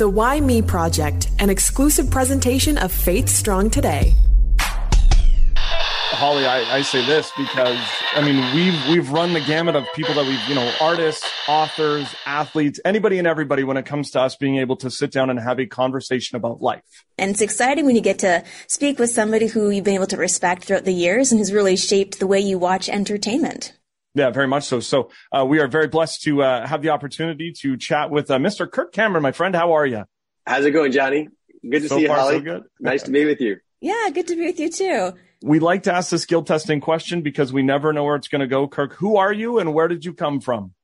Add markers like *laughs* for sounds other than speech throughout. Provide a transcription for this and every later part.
The Why Me Project, an exclusive presentation of Faith Strong Today. Holly, I, I, say this because I mean we've we've run the gamut of people that we've you know artists, authors, athletes, anybody and everybody when it comes to us being able to sit down and have a conversation about life. And it's exciting when you get to speak with somebody who you've been able to respect throughout the years and has really shaped the way you watch entertainment. Yeah, very much so. So uh, we are very blessed to uh, have the opportunity to chat with uh, Mr. Kirk Cameron, my friend. How are you? How's it going, Johnny? Good to so see you, far, Holly. So good. nice to be with you. Yeah, good to be with you too. We like to ask the skill testing question because we never know where it's going to go. Kirk, who are you and where did you come from?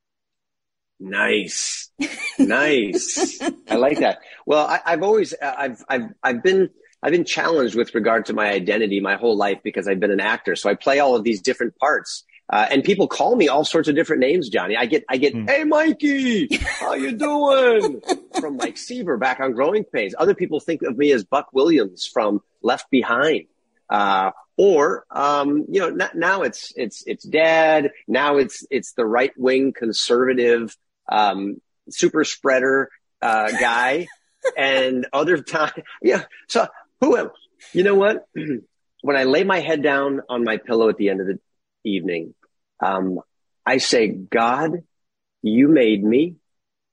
Nice, nice. I like that. Well, I, have always, I've, I've, I've been, I've been challenged with regard to my identity my whole life because I've been an actor. So I play all of these different parts. Uh, and people call me all sorts of different names, Johnny. I get, I get, mm. hey, Mikey, how you doing? *laughs* from Mike Seaver back on Growing Pains. Other people think of me as Buck Williams from Left Behind. Uh, or, um, you know, now it's, it's, it's dad. Now it's, it's the right wing conservative, um, super spreader, uh, guy. *laughs* and other time, yeah. So who am, you know what? *clears throat* when I lay my head down on my pillow at the end of the evening, um, I say, God, you made me.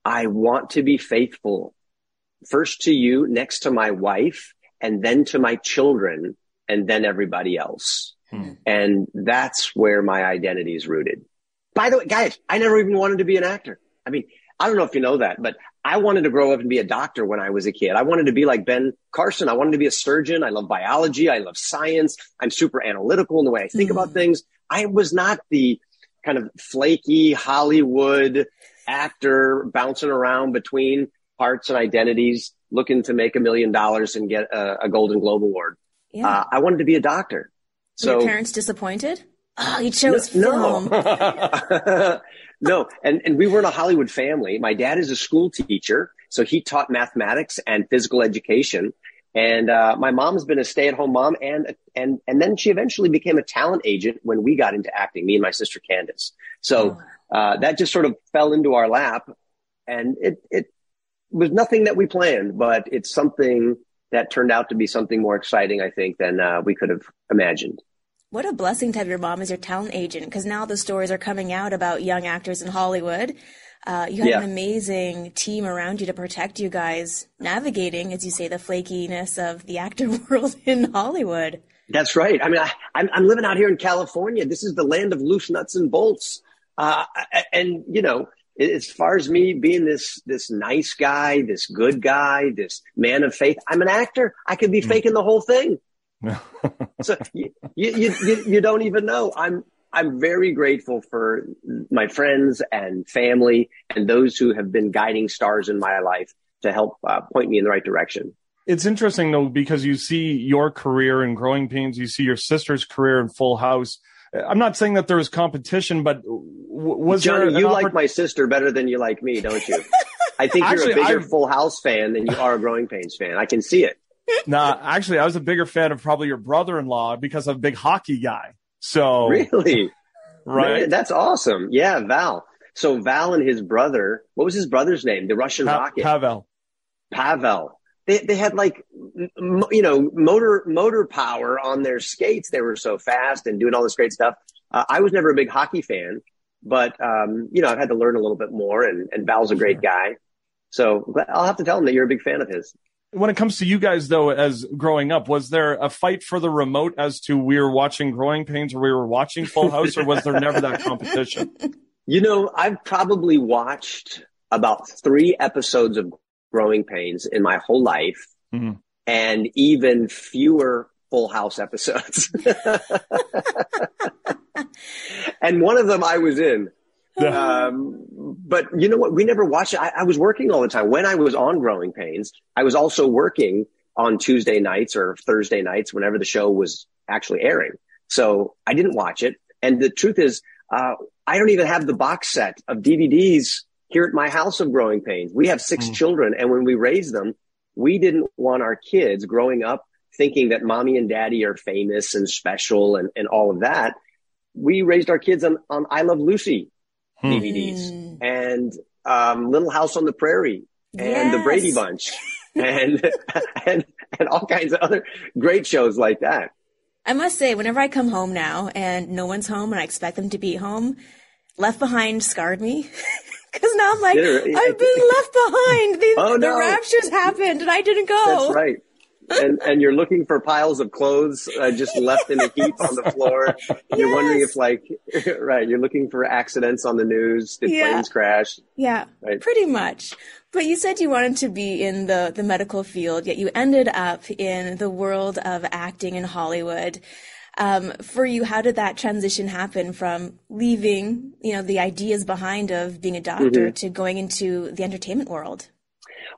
I want to be faithful first to you, next to my wife, and then to my children, and then everybody else. Hmm. And that's where my identity is rooted. By the way, guys, I never even wanted to be an actor. I mean, I don't know if you know that, but I wanted to grow up and be a doctor when I was a kid. I wanted to be like Ben Carson. I wanted to be a surgeon. I love biology. I love science. I'm super analytical in the way I think mm. about things. I was not the kind of flaky Hollywood actor bouncing around between parts and identities, looking to make a million dollars and get a, a Golden Globe award. Yeah. Uh, I wanted to be a doctor. So Were your parents disappointed? Oh, you chose no, film. No. *laughs* no. And, and we weren't a Hollywood family. My dad is a school teacher. So he taught mathematics and physical education. And uh, my mom's been a stay-at-home mom, and and and then she eventually became a talent agent when we got into acting. Me and my sister Candace. So oh. uh, that just sort of fell into our lap, and it it was nothing that we planned, but it's something that turned out to be something more exciting, I think, than uh, we could have imagined. What a blessing to have your mom as your talent agent, because now the stories are coming out about young actors in Hollywood uh, you have yeah. an amazing team around you to protect you guys navigating, as you say, the flakiness of the actor *laughs* world in Hollywood. That's right. I mean, I, am I'm, I'm living out here in California. This is the land of loose nuts and bolts. Uh, and you know, as far as me being this this nice guy, this good guy, this man of faith, I'm an actor. I could be mm. faking the whole thing. *laughs* so you, you, you, you don't even know. I'm I'm very grateful for my friends and family and those who have been guiding stars in my life to help uh, point me in the right direction. It's interesting though, because you see your career in Growing Pains, you see your sister's career in Full House. I'm not saying that there was competition, but was Johnny, there? you like my sister better than you like me, don't you? *laughs* I think you're actually, a bigger i Full House fan than you are a Growing Pains fan. I can see it. nah, actually, I was a bigger fan of probably your brother-in-law because I'm a big hockey guy. So really, right? That's awesome. Yeah, Val. So Val and his brother, what was his brother's name? The Russian pa- rocket. Pavel. Pavel. They they had like you know motor motor power on their skates. They were so fast and doing all this great stuff. Uh, I was never a big hockey fan, but um, you know I've had to learn a little bit more. And and Val's a great guy, so I'll have to tell him that you're a big fan of his when it comes to you guys though as growing up was there a fight for the remote as to we were watching growing pains or we were watching full house or was there never that competition? *laughs* You know i've probably watched about three episodes of growing pains in my whole life mm-hmm. and even fewer full house episodes. *laughs* *laughs* And one of them i was in *laughs* um, but you know what? We never watched it. I, I was working all the time. When I was on Growing Pains, I was also working on Tuesday nights or Thursday nights whenever the show was actually airing. So I didn't watch it. And the truth is, uh, I don't even have the box set of DVDs here at my house of Growing Pains. We have six mm. children. And when we raised them, we didn't want our kids growing up thinking that mommy and daddy are famous and special and, and all of that. We raised our kids on, on I Love Lucy DVDs hmm. and um, Little House on the Prairie and yes. the Brady Bunch *laughs* and, and, and all kinds of other great shows like that. I must say, whenever I come home now and no one's home and I expect them to be home, Left Behind scarred me. *laughs* Because now I'm like, I've been left behind. These, oh, no. The raptures happened and I didn't go. That's right and and you're looking for piles of clothes uh, just left in a heap on the floor. You're yes. wondering if like *laughs* right, you're looking for accidents on the news. Did yeah. planes crash? Yeah, right. pretty much. But you said you wanted to be in the the medical field, yet you ended up in the world of acting in Hollywood. Um, for you, how did that transition happen from leaving, you know, the ideas behind of being a doctor mm-hmm. to going into the entertainment world?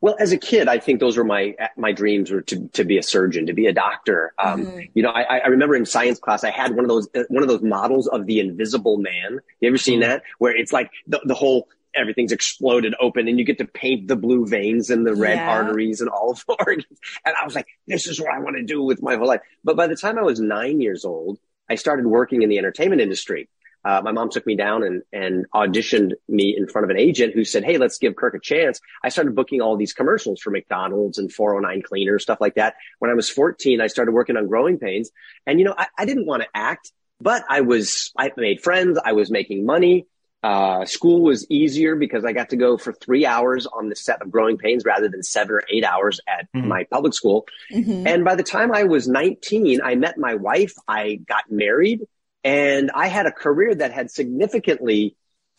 Well, as a kid, I think those were my my dreams were to to be a surgeon, to be a doctor. Um, mm-hmm. You know, I, I remember in science class, I had one of those one of those models of the Invisible Man. You ever seen mm-hmm. that? Where it's like the, the whole everything's exploded open and you get to paint the blue veins and the red yeah. arteries and all of the *laughs* organs. And I was like, this is what I want to do with my whole life. But by the time I was nine years old, I started working in the entertainment industry uh, my mom took me down and, and auditioned me in front of an agent who said, Hey, let's give Kirk a chance. I started booking all these commercials for McDonald's and 409 cleaners, stuff like that. When I was 14, I started working on growing pains and, you know, I, I didn't want to act, but I was, I made friends. I was making money. Uh, school was easier because I got to go for three hours on the set of Growing Pains rather than seven or eight hours at mm-hmm. my public school. Mm-hmm. And by the time I was 19, I met my wife. I got married and I had a career that had significantly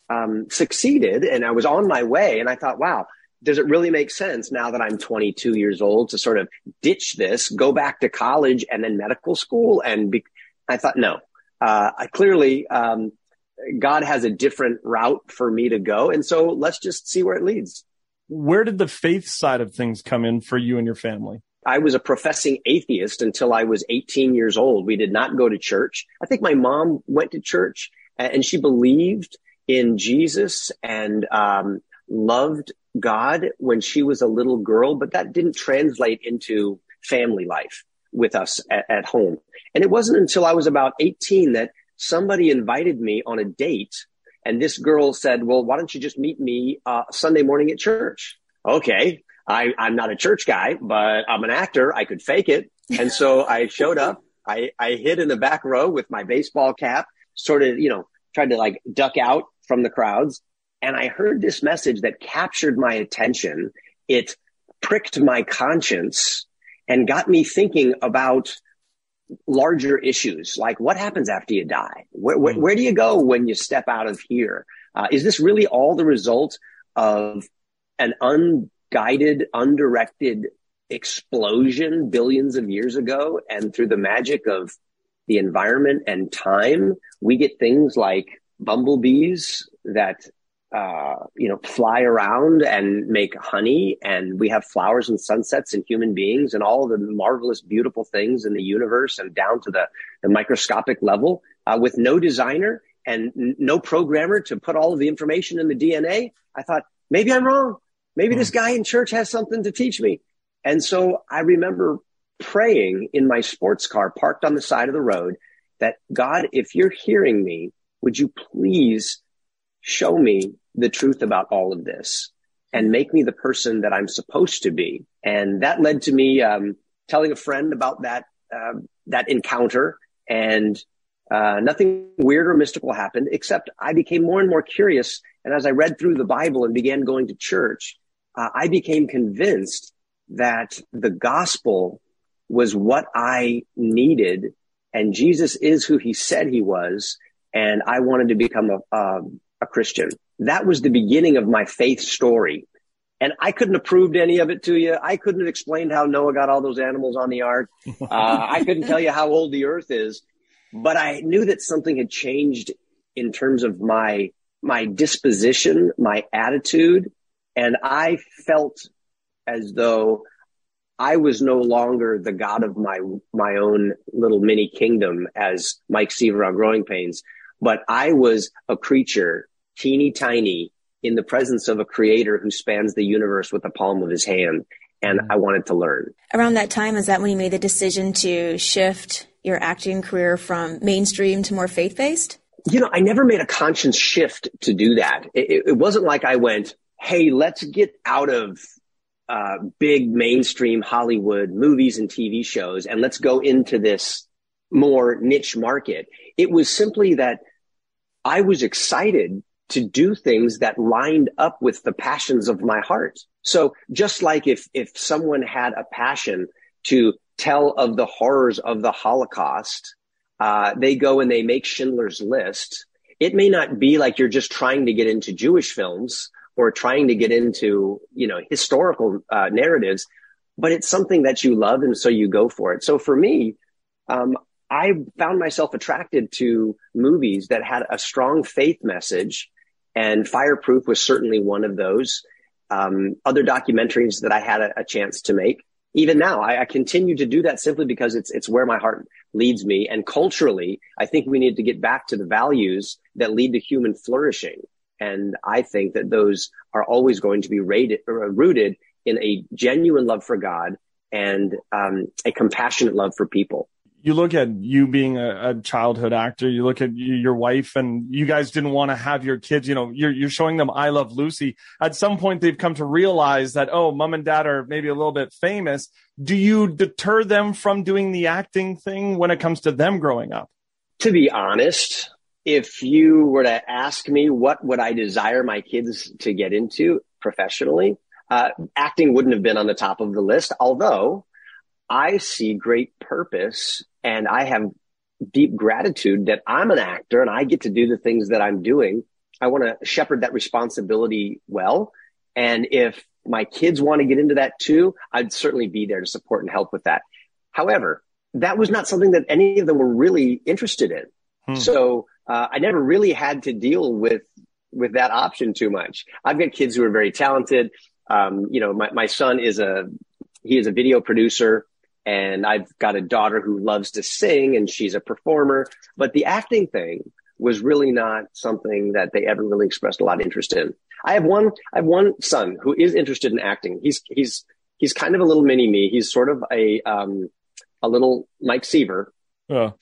um, succeeded and I was on my way. And I thought, wow, does it really make sense now that I'm 22 years old to sort of ditch this, go back to college and then medical school? And be- I thought, no, uh, I clearly, um, God has a different route for me to go. And so let's just see where it leads. Where did the faith side of things come in for you and your family? I was a professing atheist until I was 18 years old. We did not go to church. I think my mom went to church and she believed in Jesus and um, loved God when she was a little girl, but that didn't translate into family life with us at, at home. And it wasn't until I was about 18 that somebody invited me on a date and this girl said, well, why don't you just meet me uh, Sunday morning at church? Okay. I, I'm not a church guy, but I'm an actor. I could fake it. And so *laughs* I showed up. I, I hid in the back row with my baseball cap, sort of, you know, tried to like duck out from the crowds. And I heard this message that captured my attention. It pricked my conscience and got me thinking about larger issues like what happens after you die? Where, where, where do you go when you step out of here? Uh, is this really all the result of an un guided, undirected explosion billions of years ago. And through the magic of the environment and time, we get things like bumblebees that, uh, you know, fly around and make honey. And we have flowers and sunsets and human beings and all the marvelous, beautiful things in the universe and down to the, the microscopic level uh, with no designer and n- no programmer to put all of the information in the DNA. I thought, maybe I'm wrong. Maybe this hmm. guy in church has something to teach me. And so I remember praying in my sports car parked on the side of the road that God, if you're hearing me, would you please show me the truth about all of this and make me the person that I'm supposed to be? And that led to me um, telling a friend about that uh, that encounter, and uh, nothing weird or mystical happened, except I became more and more curious. And as I read through the Bible and began going to church, uh, I became convinced that the gospel was what I needed and Jesus is who he said he was. And I wanted to become a, um, a Christian. That was the beginning of my faith story. And I couldn't have proved any of it to you. I couldn't have explained how Noah got all those animals on the ark. *laughs* Uh, I couldn't tell you how old the earth is, but I knew that something had changed in terms of my, my disposition, my attitude, and I felt as though I was no longer the god of my my own little mini kingdom as Mike Seaver on Growing Pains, but I was a creature, teeny tiny, in the presence of a creator who spans the universe with the palm of his hand. And I wanted to learn. Around that time, is that when you made the decision to shift your acting career from mainstream to more faith based? You know, I never made a conscious shift to do that. It, it, it wasn't like I went, hey, let's get out of uh, big mainstream Hollywood movies and TV shows, and let's go into this more niche market. It was simply that I was excited to do things that lined up with the passions of my heart. So just like if, if someone had a passion to tell of the horrors of the Holocaust, uh, they go and they make Schindler's List. It may not be like you're just trying to get into Jewish films or trying to get into, you know, historical uh, narratives, but it's something that you love. And so you go for it. So for me, um, I found myself attracted to movies that had a strong faith message and Fireproof was certainly one of those. Um, other documentaries that I had a, a chance to make. Even now, I, I, continue to do that simply because it's it's where my heart leads me. And culturally, I think we need to get back to the values that lead to human flourishing. And I think that those are always going to be rated, rooted in a genuine love for God and um, a compassionate love for people you look at you being a, a, childhood actor, you look at your wife and you guys didn't want to have your kids, you know, you're, you're showing them I love Lucy. At some point they've come to realize that, oh, mom and dad are maybe a little bit famous. Do you deter them from doing the acting thing when it comes to them growing up? To be honest, if you were to ask me what would I desire my kids to get into professionally, uh, acting wouldn't have been on the top of the list, although I see great purpose and I have deep gratitude that I'm an actor and I get to do the things that I'm doing. I want to shepherd that responsibility well. And if my kids want to get into that too, I'd certainly be there to support and help with that. However, that was not something that any of them were really interested in. Hmm. So uh, I never really had to deal with with that option too much. I've got kids who are very talented. Um, you know, my, my son is a he is a video producer. And I've got a daughter who loves to sing and she's a performer. But the acting thing was really not something that they ever really expressed a lot of interest in. I have one, I have one son who is interested in acting. He's, he's, he's kind of a little mini me. He's sort of a, um, a little Mike Seaver.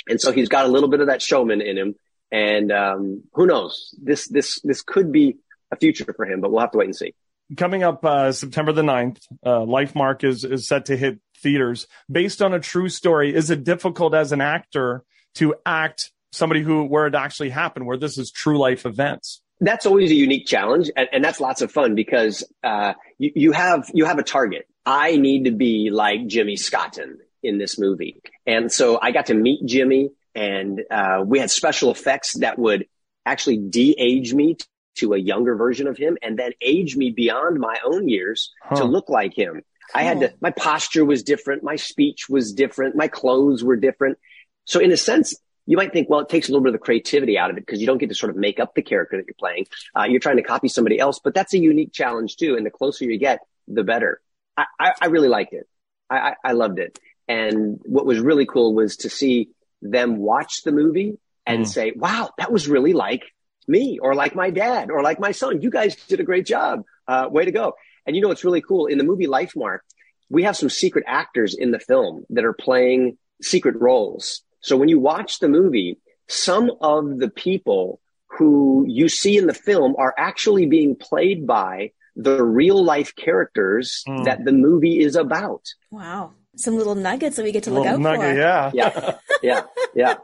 And so he's got a little bit of that showman in him. And, um, who knows? This, this, this could be a future for him, but we'll have to wait and see coming up uh, September the 9th, uh, Lifemark is, is set to hit theaters based on a true story. Is it difficult as an actor to act somebody who, where it actually happened, where this is true life events? That's always a unique challenge. And, and that's lots of fun because, uh, you, you have, you have a target. I need to be like Jimmy Scotton in this movie. And so I got to meet Jimmy and, uh, we had special effects that would actually de-age me to a younger version of him and then age me beyond my own years huh. to look like him. Cool. I had to, my posture was different. My speech was different. My clothes were different. So in a sense, you might think, well, it takes a little bit of the creativity out of it because you don't get to sort of make up the character that you're playing. Uh, you're trying to copy somebody else, but that's a unique challenge too. And the closer you get, the better. I, I, I really liked it. I, I loved it. And what was really cool was to see them watch the movie and mm. say, wow, that was really like me or like my dad or like my son. You guys did a great job. Uh, way to go. And you know, it's really cool. In the movie Lifemark, we have some secret actors in the film that are playing secret roles. So when you watch the movie, some of the people who you see in the film are actually being played by the real life characters mm. that the movie is about. Wow some little nuggets that we get to look out nugget, for. *laughs* Yeah, yeah, yeah, *laughs* yeah.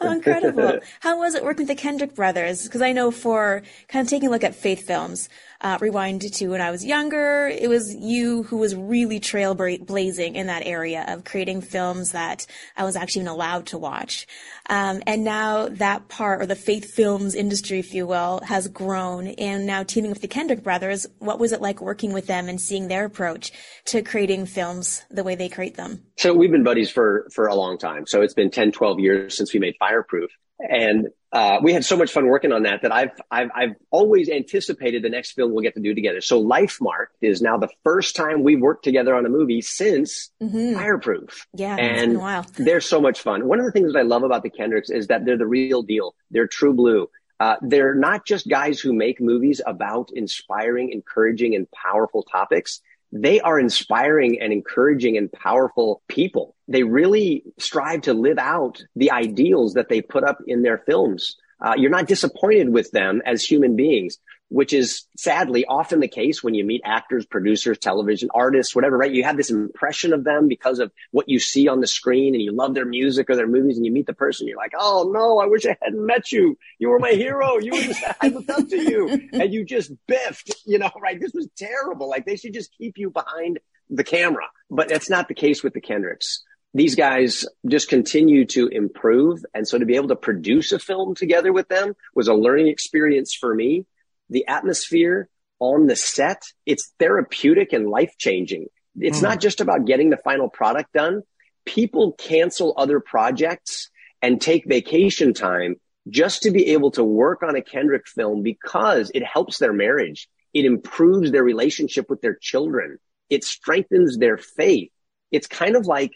oh, incredible! *laughs* How was it working with the Kendrick brothers? Because I know for kind of taking a look at faith films, uh, rewind to when I was younger, it was you who was really trailblazing in that area of creating films that I was actually even allowed to watch. Um, and now that part, or the faith films industry, if you will, has grown. And now teaming with the Kendrick brothers, what was it like working with them and seeing their approach to creating films the way they create them? So we've been buddies for, for a long time. So it's been 10, 12 years since we made Fireproof. And uh, we had so much fun working on that that I've, I've I've always anticipated the next film we'll get to do together. So Lifemark is now the first time we've worked together on a movie since mm-hmm. Fireproof. Yeah, and *laughs* they're so much fun. One of the things that I love about the Kendricks is that they're the real deal. They're true blue. Uh, they're not just guys who make movies about inspiring, encouraging, and powerful topics they are inspiring and encouraging and powerful people. They really strive to live out the ideals that they put up in their films. Uh, you're not disappointed with them as human beings. Which is sadly often the case when you meet actors, producers, television artists, whatever, right? You have this impression of them because of what you see on the screen and you love their music or their movies and you meet the person. You're like, Oh no, I wish I hadn't met you. You were my hero. You were just, I looked up to you *laughs* and you just biffed, you know, right? This was terrible. Like they should just keep you behind the camera, but that's not the case with the Kendricks these guys just continue to improve. And so to be able to produce a film together with them was a learning experience for me the atmosphere on the set, it's therapeutic and life changing. It's mm. not just about getting the final product done. People cancel other projects and take vacation time just to be able to work on a Kendrick film because it helps their marriage. It improves their relationship with their children. It strengthens their faith. It's kind of like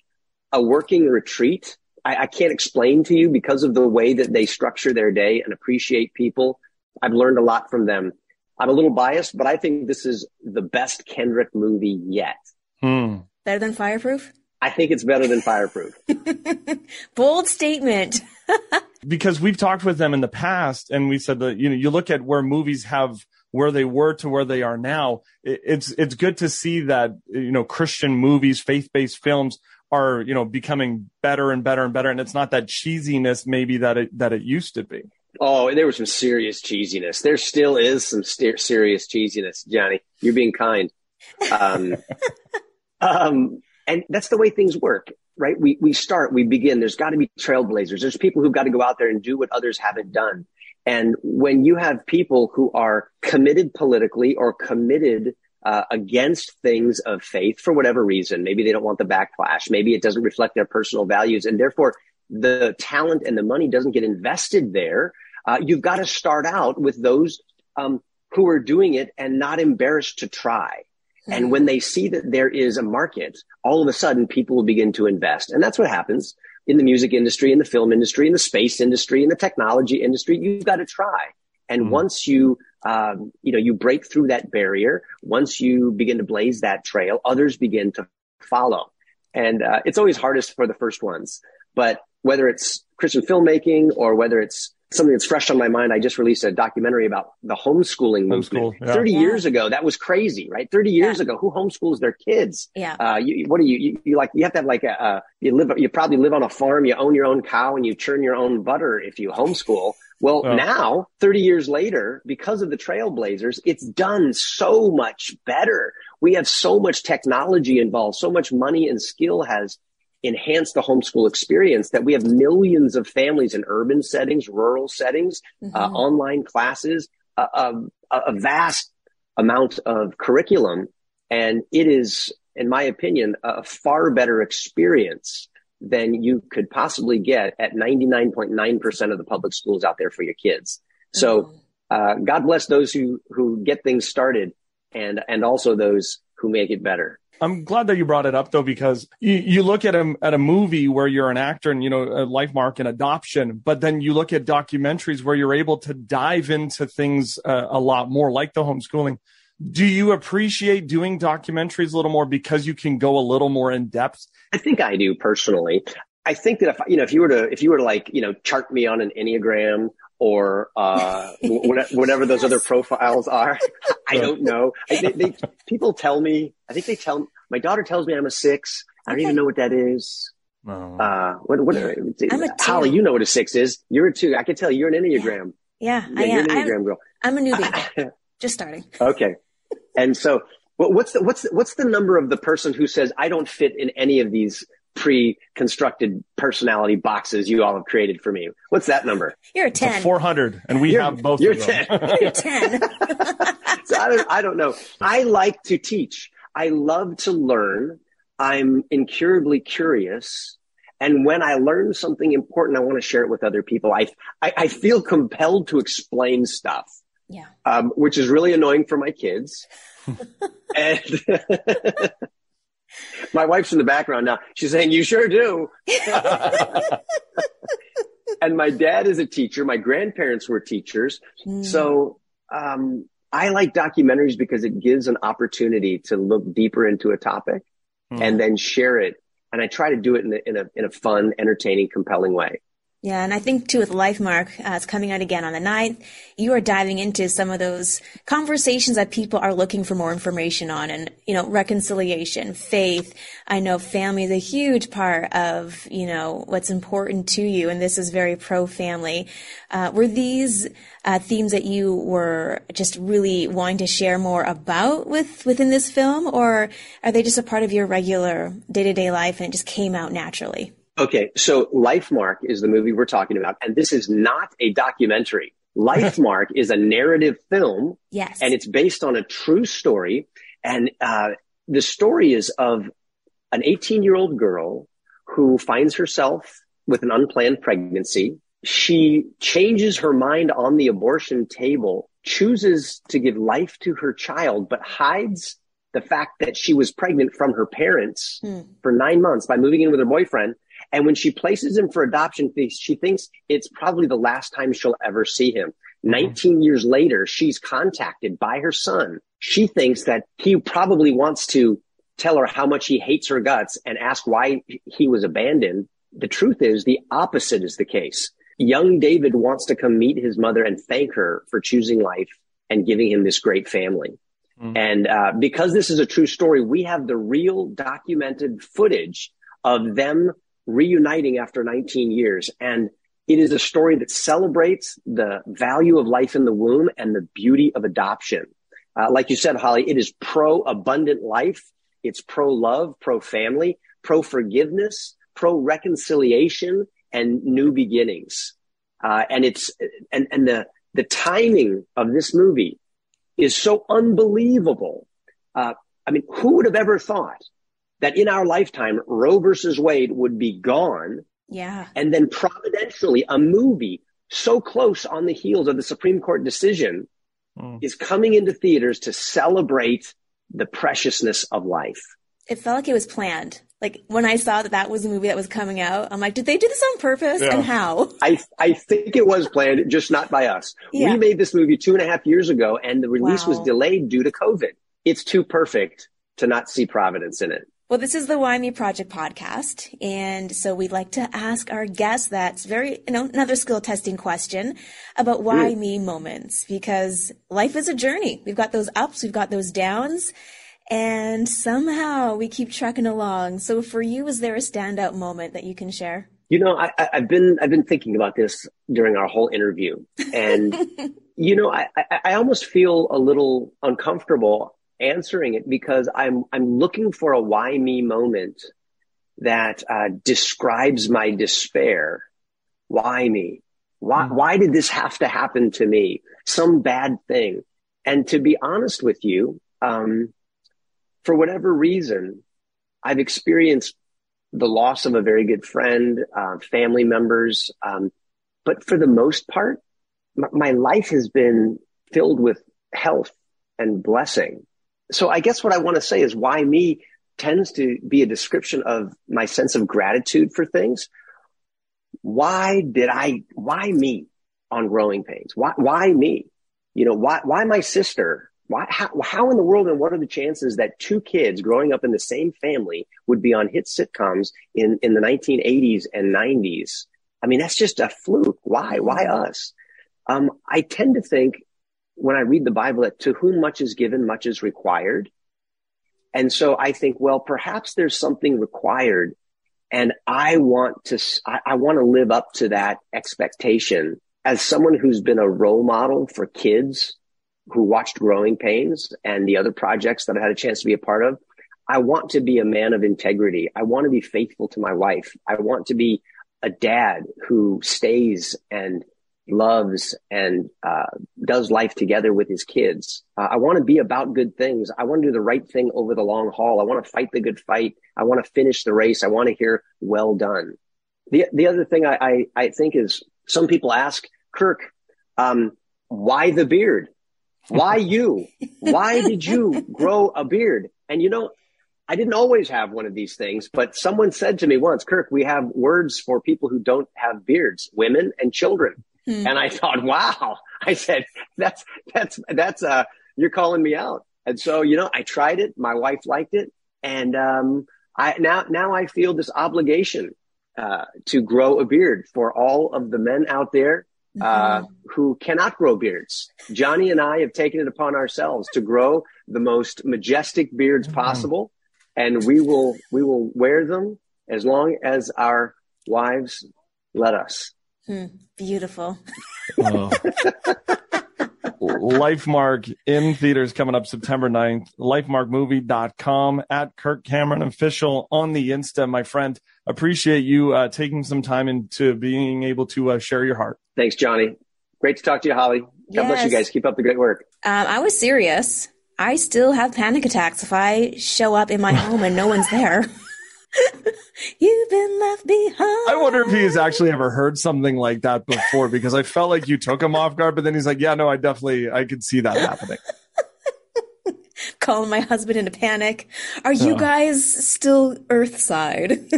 a working retreat. I, I can't explain to you because of the way that they structure their day and appreciate people I've learned a lot from them. I'm a little biased, but I think this is the best Kendrick movie yet. Hmm. Better than Fireproof? I think it's better than Fireproof. *laughs* Bold statement. *laughs* because we've talked with them in the past and we said that, you know, you look at where movies have where they were to where they are now. It's, it's good to see that, you know, Christian movies, faith-based films are, you know, becoming better and better and better. And it's not that cheesiness maybe that it, that it used to be. Oh, there was some serious cheesiness. There still is some st- serious cheesiness, Johnny. You're being kind. Um, *laughs* um, and that's the way things work, right? We, we start, we begin. There's got to be trailblazers. There's people who've got to go out there and do what others haven't done. And when you have people who are committed politically or committed uh, against things of faith for whatever reason, maybe they don't want the backlash, maybe it doesn't reflect their personal values, and therefore the talent and the money doesn't get invested there uh, you've got to start out with those um, who are doing it and not embarrassed to try. And when they see that there is a market, all of a sudden people will begin to invest. And that's what happens in the music industry, in the film industry, in the space industry, in the technology industry. You've got to try. And mm-hmm. once you, um, you know, you break through that barrier, once you begin to blaze that trail, others begin to follow. And uh, it's always hardest for the first ones. But whether it's Christian filmmaking or whether it's something that's fresh on my mind. I just released a documentary about the homeschooling Homeschool, movement. Yeah. 30 yeah. years ago, that was crazy, right? 30 years yeah. ago, who homeschools their kids? Yeah. Uh, you, what do you, you, you, like, you have to have like a, uh, you live, you probably live on a farm, you own your own cow and you churn your own butter if you homeschool. Well, oh. now, 30 years later, because of the trailblazers, it's done so much better. We have so much technology involved, so much money and skill has enhance the homeschool experience that we have millions of families in urban settings, rural settings, uh, mm-hmm. uh, online classes, a, a, a, vast amount of curriculum. And it is, in my opinion, a far better experience than you could possibly get at 99.9% of the public schools out there for your kids. So, mm-hmm. uh, God bless those who, who get things started and, and also those who make it better. I'm glad that you brought it up though, because you, you look at a, at a movie where you're an actor and, you know, a Lifemark and adoption, but then you look at documentaries where you're able to dive into things uh, a lot more like the homeschooling. Do you appreciate doing documentaries a little more because you can go a little more in depth? I think I do personally. I think that if, you know, if you were to, if you were to like, you know, chart me on an Enneagram or uh, *laughs* whatever those other profiles are. *laughs* I don't know. I, they, they, people tell me. I think they tell my daughter tells me I'm a six. I don't okay. even know what that is. Oh. Uh, what, what, I'm a Holly, you know what a six is. You're a two. I can tell you're an Enneagram. Yeah, yeah I am. Enneagram I'm, girl. I'm a newbie. *laughs* Just starting. Okay. And so, what's the, what's the, what's the number of the person who says I don't fit in any of these pre-constructed personality boxes you all have created for me. What's that number? You're a 10. A 400 and we you're, have both you're of them. 10. *laughs* you're 10. *laughs* so I don't, I don't know. I like to teach. I love to learn. I'm incurably curious. And when I learn something important, I want to share it with other people. I, I, I feel compelled to explain stuff. Yeah. Um, which is really annoying for my kids. *laughs* and my wife's in the background now. She's saying, you sure do. *laughs* and my dad is a teacher. My grandparents were teachers. Mm. So, um, I like documentaries because it gives an opportunity to look deeper into a topic mm. and then share it. And I try to do it in a, in a, in a fun, entertaining, compelling way. Yeah, and I think too with Lifemark, uh, it's coming out again on the 9th. You are diving into some of those conversations that people are looking for more information on, and you know, reconciliation, faith. I know family is a huge part of you know what's important to you, and this is very pro family. Uh, were these uh, themes that you were just really wanting to share more about with within this film, or are they just a part of your regular day to day life and it just came out naturally? Okay, so Lifemark is the movie we're talking about, and this is not a documentary. *laughs* Lifemark is a narrative film. Yes. And it's based on a true story. And uh, the story is of an 18 year old girl who finds herself with an unplanned pregnancy. She changes her mind on the abortion table, chooses to give life to her child, but hides the fact that she was pregnant from her parents hmm. for nine months by moving in with her boyfriend and when she places him for adoption, she thinks it's probably the last time she'll ever see him. Mm-hmm. 19 years later, she's contacted by her son. She thinks that he probably wants to tell her how much he hates her guts and ask why he was abandoned. The truth is the opposite is the case. Young David wants to come meet his mother and thank her for choosing life and giving him this great family. Mm-hmm. And uh, because this is a true story, we have the real documented footage of them reuniting after 19 years. And it is a story that celebrates the value of life in the womb and the beauty of adoption. Uh, like you said, Holly, it is pro abundant life. It's pro love, pro family, pro forgiveness, pro reconciliation and new beginnings. Uh, and it's, and, and the, the timing of this movie is so unbelievable. Uh, I mean, who would have ever thought that in our lifetime, Roe versus Wade would be gone. Yeah. And then providentially, a movie so close on the heels of the Supreme Court decision mm. is coming into theaters to celebrate the preciousness of life. It felt like it was planned. Like when I saw that that was a movie that was coming out, I'm like, did they do this on purpose yeah. and how? I, I think it was planned, just not by us. Yeah. We made this movie two and a half years ago and the release wow. was delayed due to COVID. It's too perfect to not see Providence in it. Well, this is the Why Me Project podcast. And so we'd like to ask our guests that's very, you know, another skill testing question about why mm. me moments, because life is a journey. We've got those ups, we've got those downs, and somehow we keep trucking along. So for you, is there a standout moment that you can share? You know, I, have been, I've been thinking about this during our whole interview and, *laughs* you know, I, I, I almost feel a little uncomfortable answering it because I'm I'm looking for a why me moment that uh, describes my despair. Why me? Why mm-hmm. why did this have to happen to me? Some bad thing. And to be honest with you, um, for whatever reason, I've experienced the loss of a very good friend, uh, family members, um, but for the most part, my life has been filled with health and blessing so I guess what I want to say is why me tends to be a description of my sense of gratitude for things. Why did I, why me on growing pains? Why, why me? You know, why, why my sister? Why, how, how in the world and what are the chances that two kids growing up in the same family would be on hit sitcoms in, in the 1980s and 90s? I mean, that's just a fluke. Why? Why us? Um, I tend to think when I read the Bible that to whom much is given, much is required. And so I think, well, perhaps there's something required and I want to, I, I want to live up to that expectation as someone who's been a role model for kids who watched Growing Pains and the other projects that I had a chance to be a part of. I want to be a man of integrity. I want to be faithful to my wife. I want to be a dad who stays and loves and uh, does life together with his kids. Uh, I want to be about good things. I want to do the right thing over the long haul. I want to fight the good fight. I want to finish the race. I want to hear well done. The the other thing I I, I think is some people ask Kirk, um, why the beard? Why *laughs* you? why did you grow a beard? And you know, I didn't always have one of these things, but someone said to me once, Kirk, we have words for people who don't have beards, women and children. Hmm. And I thought, wow. I said, that's, that's, that's, uh, you're calling me out. And so, you know, I tried it. My wife liked it. And, um, I, now, now I feel this obligation uh, to grow a beard for all of the men out there uh, mm-hmm. who cannot grow beards. Johnny and I have taken it upon ourselves to grow the most majestic beards mm-hmm. possible, and we will we will wear them as long as our wives let us. Hmm, beautiful. Oh. *laughs* Lifemark in theaters coming up September 9th. Lifemarkmovie.com at Kirk Cameron official on the Insta. My friend, appreciate you uh, taking some time into being able to uh, share your heart. Thanks, Johnny. Great to talk to you, Holly. God yes. bless you guys. Keep up the great work. Um, I was serious. I still have panic attacks if I show up in my home and no one's there. *laughs* *laughs* You've been left behind. I wonder if he's actually ever heard something like that before because I felt like you took him off guard, but then he's like, yeah, no, I definitely, I could see that happening. *laughs* Calling my husband into panic. Are you uh, guys still Earthside?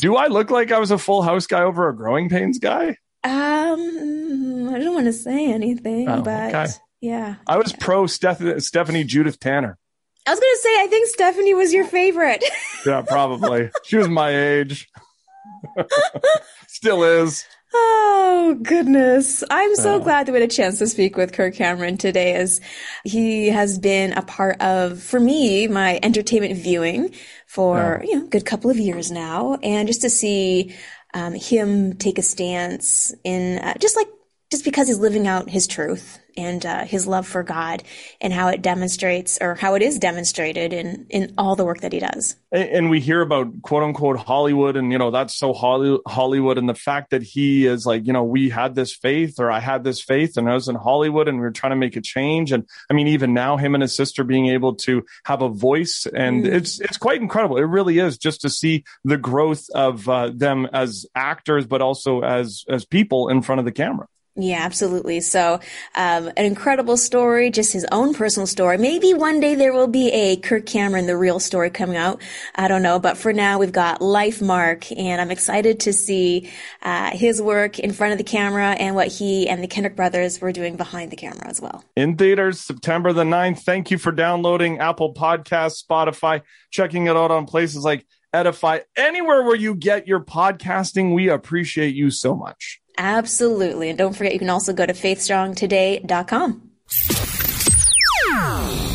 do I look like I was a full house guy over a growing pains guy? Um, I don't want to say anything, oh, but okay. yeah. I was yeah. pro Steph- Stephanie Judith Tanner. I was going to say, I think Stephanie was your favorite. *laughs* yeah, probably. She was my age. *laughs* Still is. Oh, goodness. I'm so uh, glad that we had a chance to speak with Kirk Cameron today as he has been a part of, for me, my entertainment viewing for, yeah. you know, a good couple of years now. And just to see um, him take a stance in uh, just like just because he's living out his truth and uh, his love for God and how it demonstrates or how it is demonstrated in in all the work that he does. And we hear about quote unquote Hollywood and you know that's so Hollywood and the fact that he is like you know we had this faith or I had this faith and I was in Hollywood and we are trying to make a change and I mean even now him and his sister being able to have a voice and mm. it's it's quite incredible. It really is just to see the growth of uh, them as actors but also as as people in front of the camera. Yeah, absolutely. So, um, an incredible story, just his own personal story. Maybe one day there will be a Kirk Cameron, the real story coming out. I don't know. But for now, we've got Lifemark, and I'm excited to see uh, his work in front of the camera and what he and the Kendrick brothers were doing behind the camera as well. In theaters, September the 9th. Thank you for downloading Apple Podcasts, Spotify, checking it out on places like Edify, anywhere where you get your podcasting. We appreciate you so much. Absolutely. And don't forget, you can also go to faithstrongtoday.com.